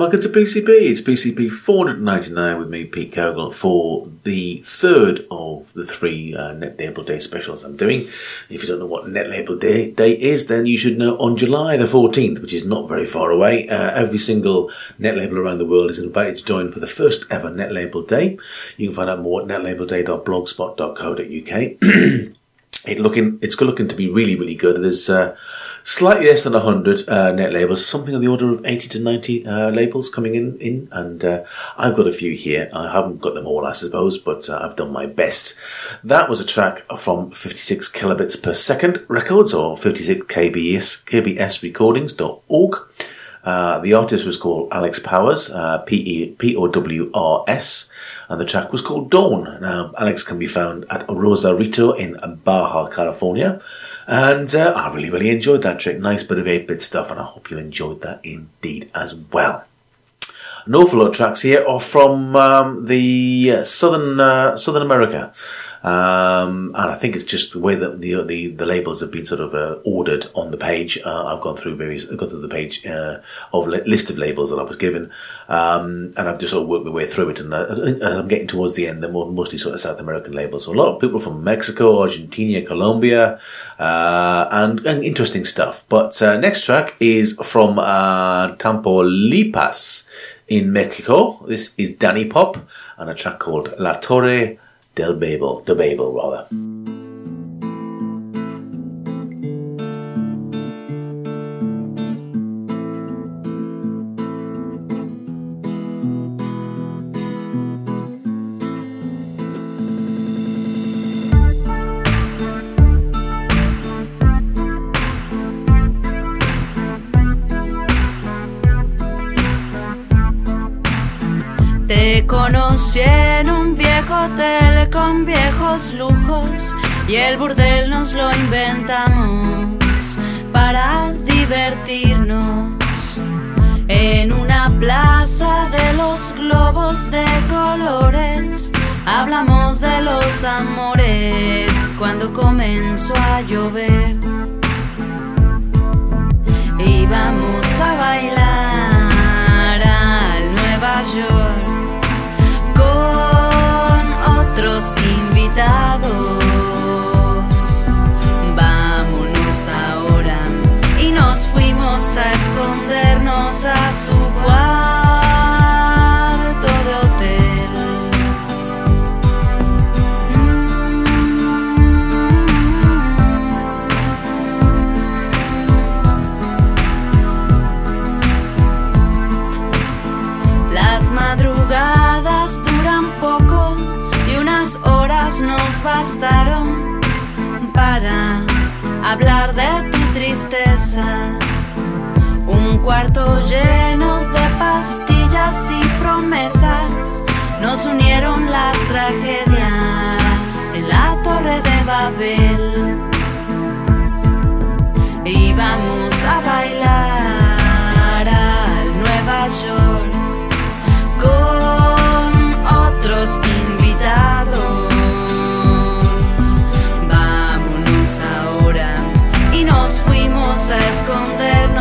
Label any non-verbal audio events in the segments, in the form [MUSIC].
Welcome to PCP. It's PCP 499 with me, Pete Cogle, for the third of the three uh, Net Label Day specials I'm doing. If you don't know what Net Label Day, Day is, then you should know on July the 14th, which is not very far away, uh, every single net label around the world is invited to join for the first ever Net Label Day. You can find out more at netlabelday.blogspot.co.uk. [CLEARS THROAT] it looking, it's looking to be really, really good. There's, uh, slightly less than 100 uh, net labels, something on the order of 80 to 90 uh, labels coming in, in and uh, I've got a few here. I haven't got them all, I suppose, but uh, I've done my best. That was a track from 56 kilobits per second records or 56 kbs, kbs recordings.org. Uh, the artist was called Alex Powrs, uh, P-O-W-R-S, and the track was called Dawn. Now, Alex can be found at Rosarito in Baja, California. And uh, I really, really enjoyed that trick. Nice bit of 8 bit stuff, and I hope you enjoyed that indeed as well. An awful lot of tracks here are from um, the uh, southern uh, Southern America, um, and I think it's just the way that the the, the labels have been sort of uh, ordered on the page. Uh, I've gone through various, I've gone through the page uh, of li- list of labels that I was given, um, and I've just sort of worked my way through it. And uh, I'm getting towards the end, they're more, mostly sort of South American labels. So a lot of people from Mexico, Argentina, Colombia, and, and interesting stuff. But next track is from Tamaulipas in Mexico. This is Danipop and a track called La Torre del Babel, the Babel rather. viejo con viejos lujos y el burdel nos lo inventamos para divertirnos. En una plaza de los globos de colores hablamos de los amores cuando comenzó a llover. Íbamos a bailar al Nueva York a su cuarto de hotel. Las madrugadas duran poco unas horas nos bastaron para hablar de tu tristeza. Cuarto lleno de pastillas y promesas nos unieron las tragedias en la torre de Babel. Íbamos a bailar al Nueva York con otros Vámonos ahora y nos fuimos a escondernos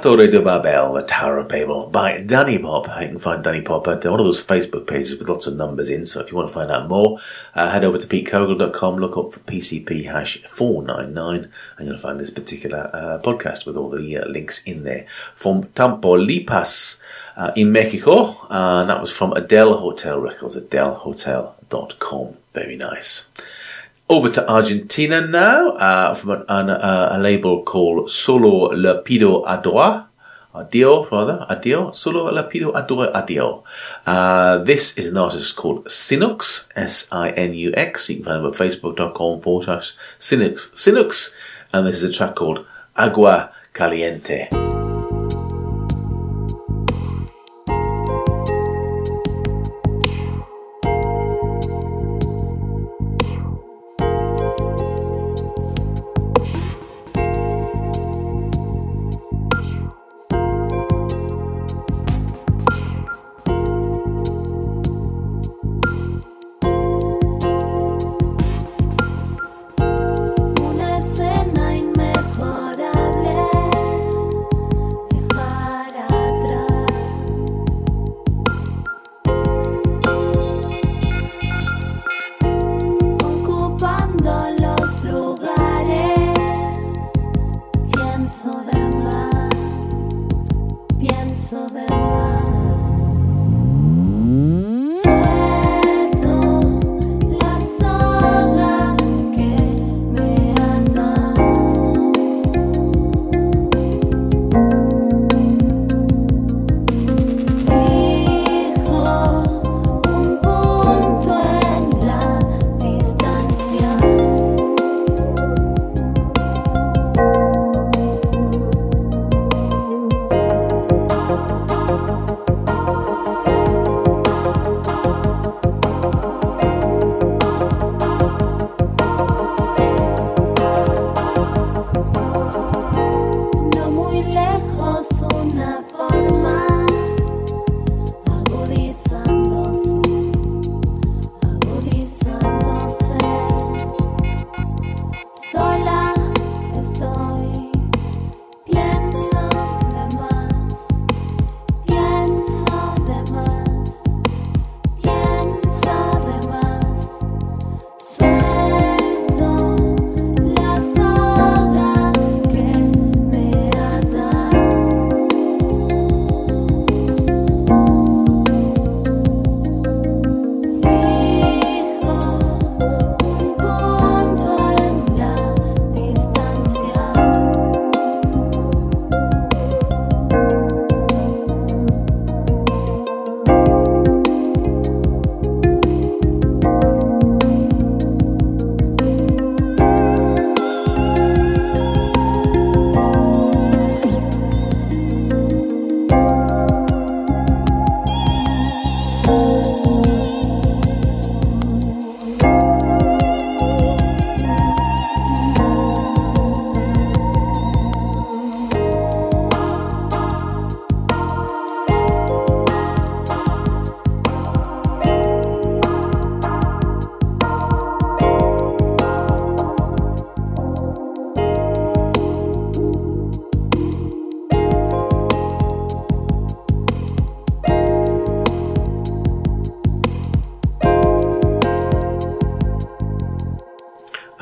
Torre de Babel, the Tower of Babel, by Danipop. You can find Danipop at one of those Facebook pages with lots of numbers in. So if you want to find out more, uh, head over to petecogle.com, look up for PCP hash 499, and you'll find this particular uh, podcast with all the uh, links in there. From Tamaulipas uh, in Mexico, uh, and that was from Adele Hotel Records, adelehotel.com. Very nice. Over to Argentina now, uh, from an, an, uh, a label called Solo Le Pido Adore. Adio, rather, Adio, Solo Le Pido Adore Adio. Uh, this is an artist called Sinux, S-I-N-U-X. You can find him at facebook.com forward slash Sinux, Sinux. And this is a track called Agua Caliente.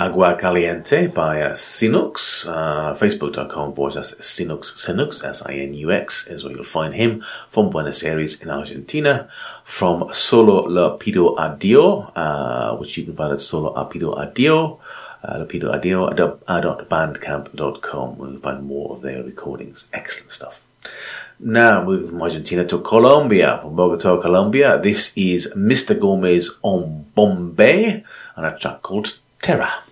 Agua Caliente by uh, Sinux. Uh, Facebook.com forward slash Sinux, Sinux, S-I-N-U-X is where you'll find him from Buenos Aires in Argentina. From Solo Lapido Adio, uh, which you can find at Solo Lapido Adio, uh, Lapido Adio, where you'll find more of their recordings. Excellent stuff. Now, moving from Argentina to Colombia, from Bogota, Colombia, this is Mr. Gomes on Bombay and a track called Terror.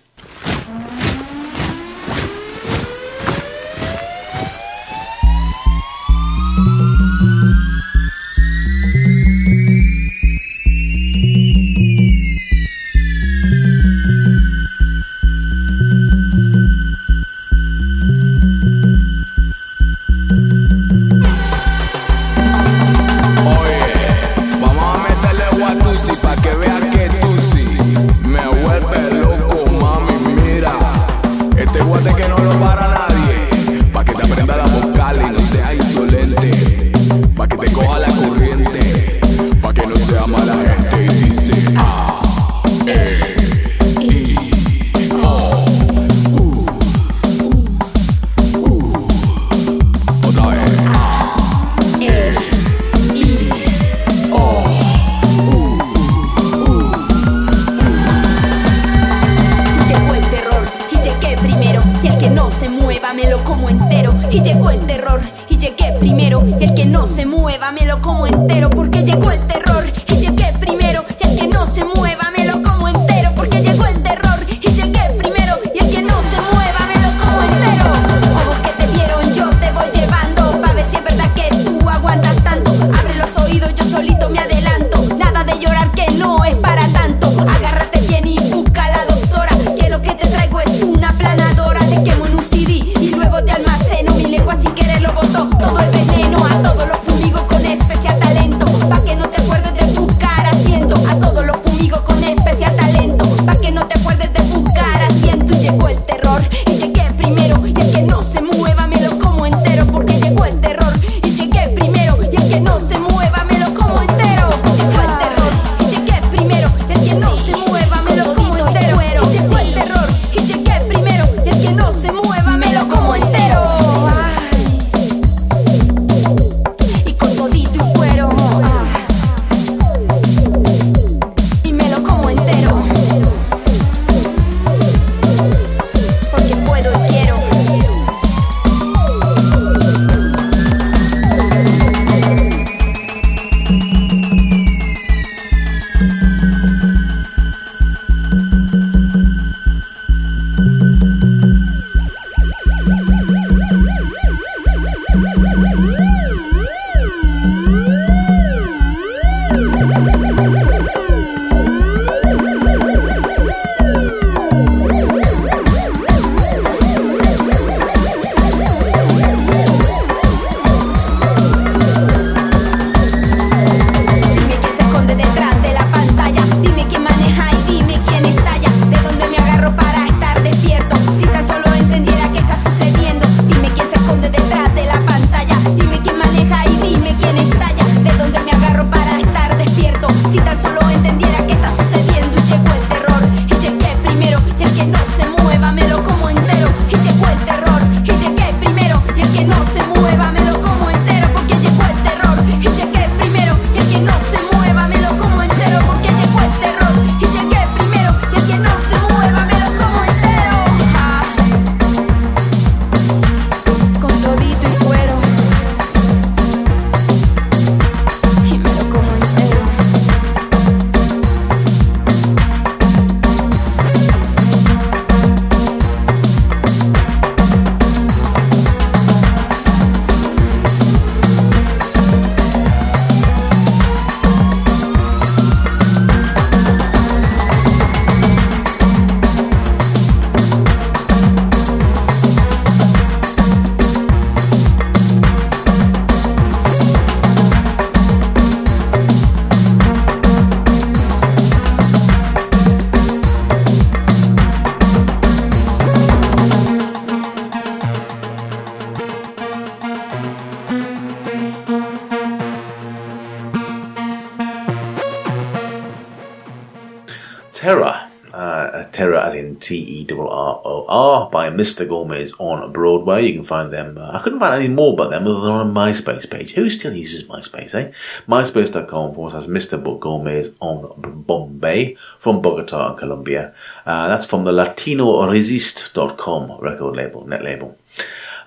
T E R R O R by Mr. Gomes on Broadway. You can find them. Uh, I couldn't find any more about them other than on a MySpace page. Who still uses MySpace, eh? MySpace.com forward slash Mr. Gomes on Bombay from Bogota Colombia. Uh, that's from the Latino LatinoResist.com record label, net label.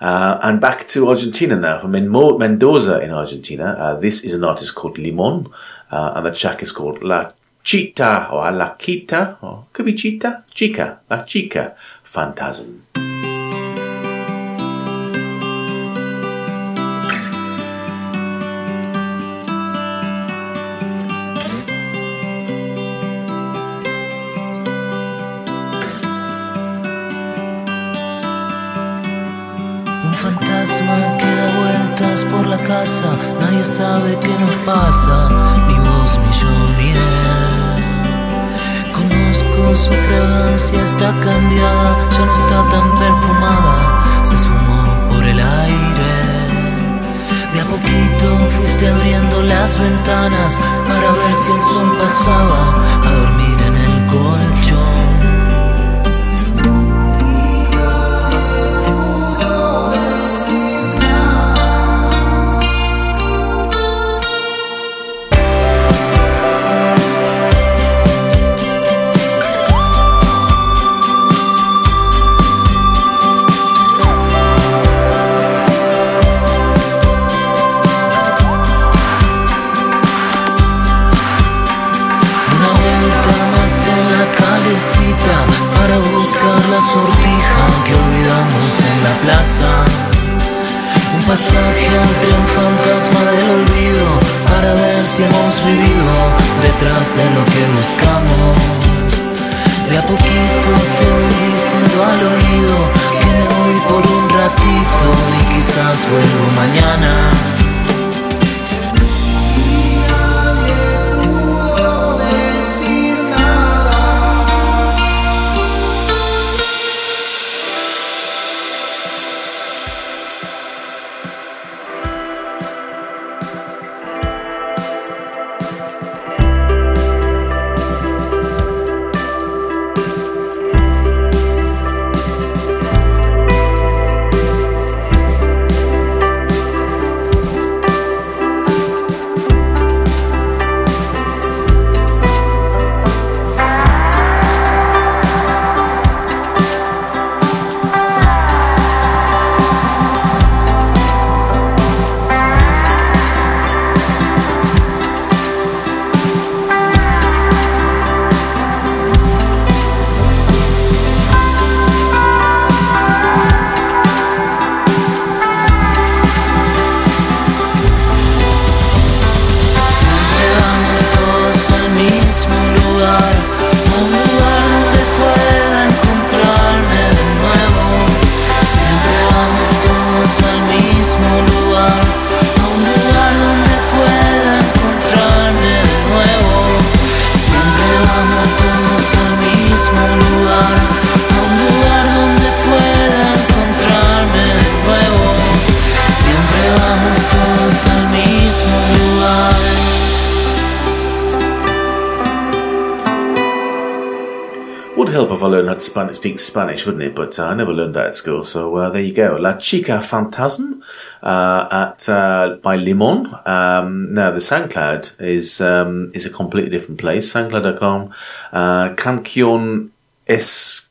Uh, and back to Argentina now, from Mendoza in Argentina. Uh, this is an artist called Limon, uh, and the track is called La Chita or La Quita, or could be Chica, La Chica Phantasm. Fantasma que da vueltas por la casa, nadie sabe qué nos pasa, ni vos, ni yo, ni él. Su fragancia, está cambiada, ya no está tan perfumada, se sumó por el aire. De a poquito fuiste abriendo las ventanas para ver si el sol pasaba detrás de lo que buscamos. De a poquito te voy diciendo al oído que me voy por un ratito y quizás vuelvo mañana. Would help if I learned how to Spanish, speak Spanish, wouldn't it? But uh, I never learned that at school, so uh, there you go. La Chica Fantasm uh, at uh, by Limon. Um, now the SoundCloud is um, is a completely different place. SoundCloud.com. Uh, Cancion Escridul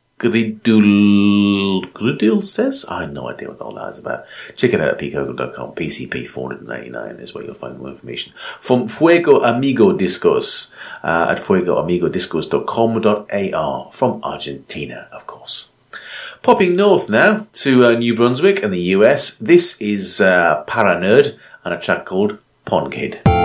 Gridul says I have no idea what all that is about. Check it out at petecogle.com. PCP 499 is where you'll find more information. From Fuego Amigo Discos uh, at fuegoamigodiscos.com.ar from Argentina, of course. Popping north now to uh, New Brunswick and the US. This is uh, Paranerd and a track called Ponkid.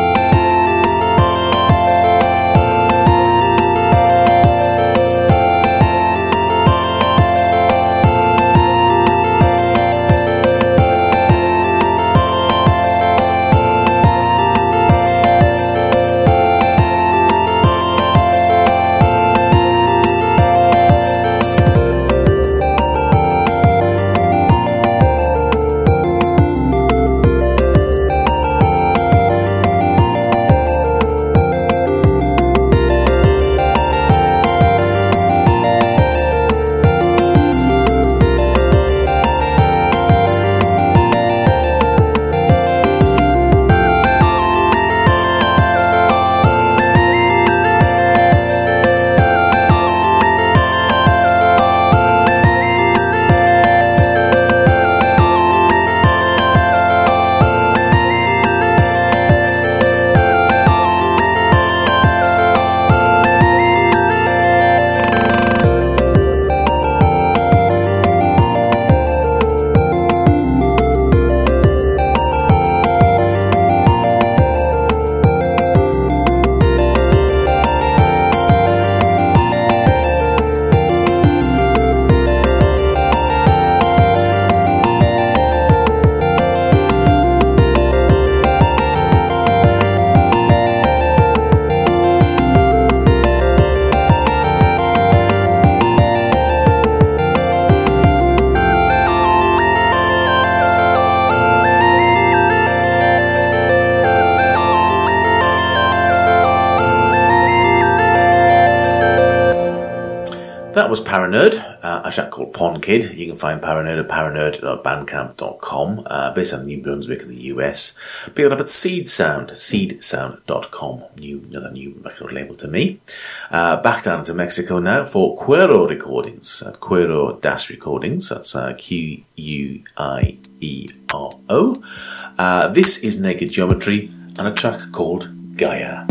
Was Paranerd, uh, a chap called Ponkid. You can find Paranerd at paranerd.bandcamp.com, uh, based on New Brunswick in the US. Pick it up at Seed Sound, seedsound.com. New, another new record label to me. Uh, back down to Mexico now for Quiero Recordings at Quero Das Recordings. That's uh, Q U I E R O. Uh, this is Naked Geometry and a track called Gaia.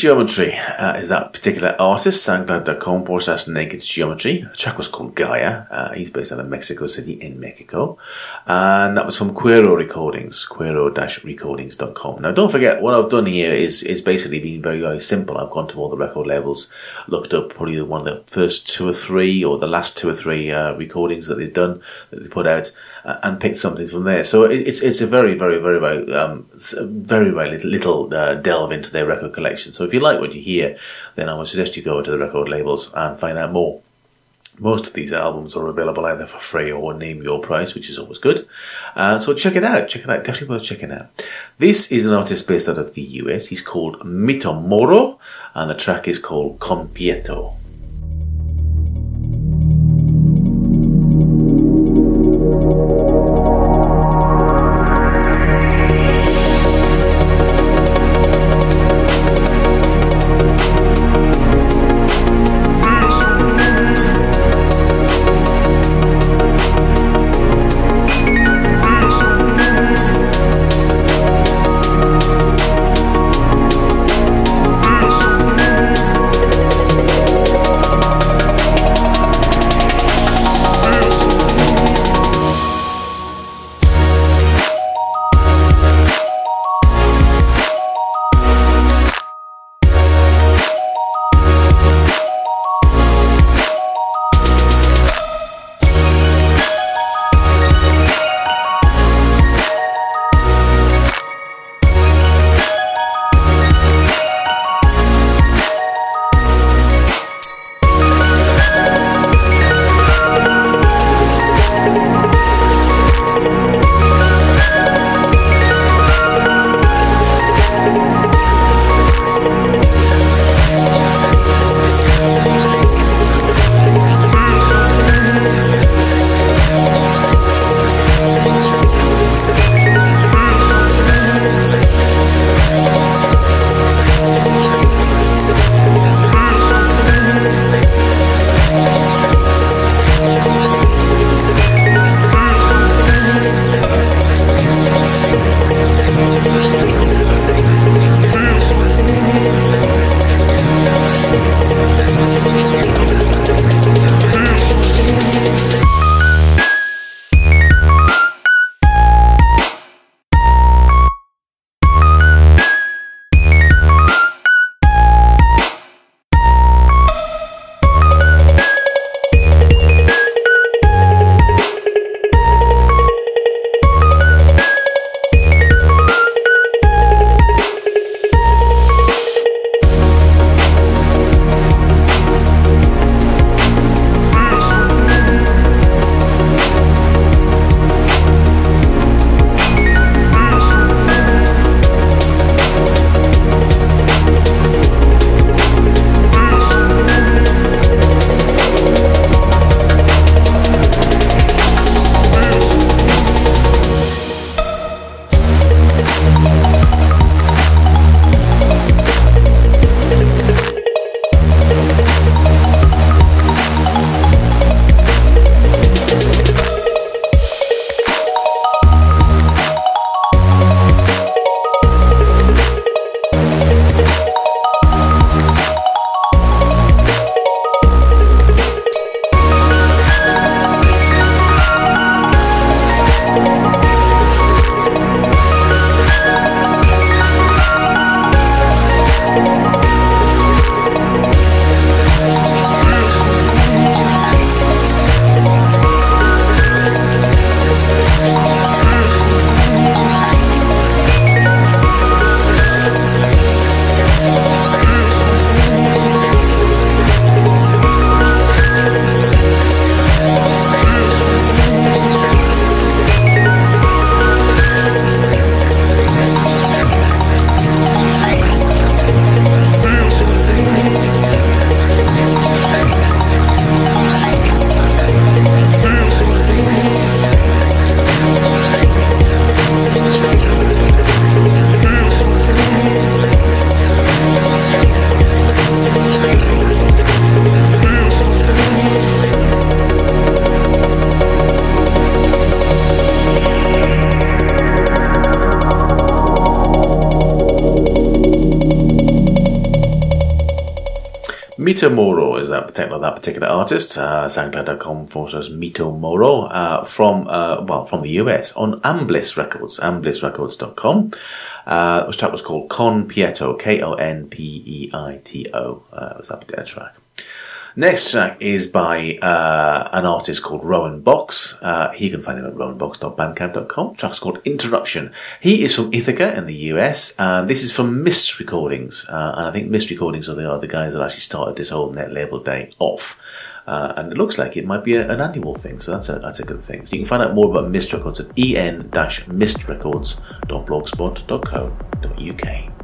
Geometry uh, is that particular artist, soundcloud.com forward slash naked geometry. The track was called Gaia. Uh, he's based out of Mexico City in Mexico. And that was from Quiero Recordings, quero-recordings.com. Now don't forget, what I've done here is, is basically been very, very simple. I've gone to all the record labels, looked up probably one of the first two or three or the last two or three uh, recordings that they've done, that they put out, uh, and picked something from there. So it, it's, it's a very, very, very, very, um, very, very little, little uh, delve into their record collection. So if you like what you hear, then I would suggest you go to the record labels and find out more. Most of these albums are available either for free or name your price, which is always good. Uh, so check it out. Check it out. Definitely worth checking out. This is an artist based out of the US. He's called Mito Moro, and the track is called Compieto. Mitomoro is that particular that particular artist. Uh, SoundCloud.com forward slash Mitomoro uh, from uh, well from the US on Amblis Records, AmblisRecords.com. Uh, which track was called Konpeito, K O N P E I T O. Uh, was that particular track. Next track is by uh, an artist called Rowan Box. Uh, you can find him at rowanbox.bandcamp.com. Track's called Interruption. He is from Ithaca in the US. and this is from Mist Recordings. Uh, and I think Mist Recordings are the, are the guys that actually started this whole net label day off. Uh, and it looks like it might be a, an annual thing, so that's a, that's a good thing. So you can find out more about Mist Records at en-mistrecords.blogspot.co.uk.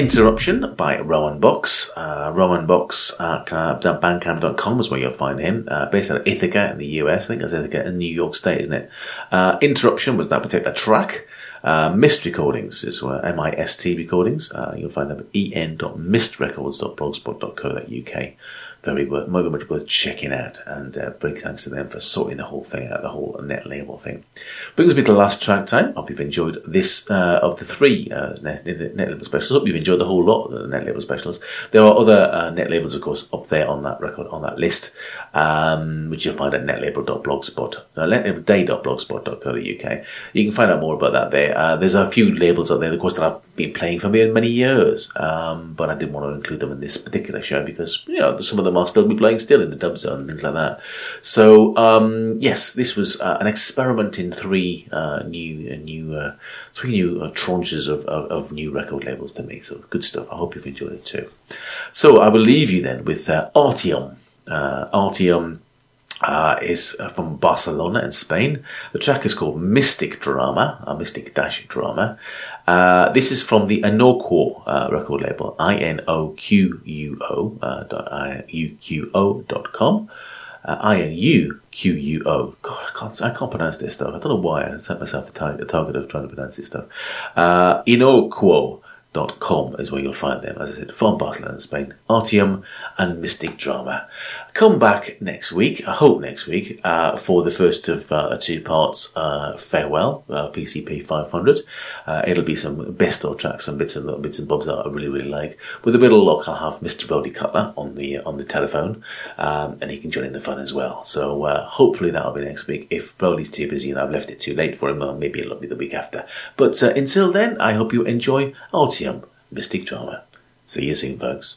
Interruption by Rowan Box. Uh, Rowan Box at uh, bandcamp.com is where you'll find him. Uh, based out of Ithaca in the US. I think that's Ithaca in New York State, isn't it? Uh, Interruption was that particular track. Uh, Mist Recordings is where M-I-S-T Recordings. Uh, you'll find them at en.mistrecords.blogspot.co.uk very worth, very much worth checking out. And uh, big thanks to them for sorting the whole thing out, the whole net label thing. Brings me to the last track time. I hope you've enjoyed this uh, of the three uh, net, net, label specials. I Hope you've enjoyed the whole lot of the net label specials. There are other uh, net labels, of course, up there on that record on that list, um, which you'll find at netlabel.blogspot, uh, netlabelday.blogspot.co.uk. You can find out more about that there. Uh, there's a few labels out there, of course, that I've been playing for many, many years, um, but I didn't want to include them in this particular show because you know some of them are still be playing still in the dub zone and things like that. So um, yes, this was uh, an experiment in three uh, new, uh, new, uh, three new uh, tranches of, of, of, new record labels to me. So good stuff. I hope you've enjoyed it too. So I will leave you then with uh, Artiom. Artiom uh, is uh, from Barcelona in Spain. The track is called Mystic Drama, a Mystic Dash Drama. Uh, this is from the Inoquo uh, record label, I N O Q U O uh, dot I U Q O dot com. Uh, I N U Q U O. God, I can't, I can't pronounce this stuff. I don't know why I set myself the, tar- the target of trying to pronounce this stuff. Uh, Inoquo com is where you'll find them. As I said, from Barcelona, Spain, Artiom and Mystic Drama. Come back next week, I hope next week, uh, for the first of uh, two parts, uh, Farewell, uh, PCP 500. Uh, it'll be some best of tracks, some bits and bits and bobs that I really, really like. With a bit of luck, I'll have Mr. Brody Cutler on the on the telephone, um, and he can join in the fun as well. So uh, hopefully that'll be next week. If Brody's too busy and I've left it too late for him, maybe it'll be the week after. But until then, I hope you enjoy Artiom Mystic Drama. See you soon, folks.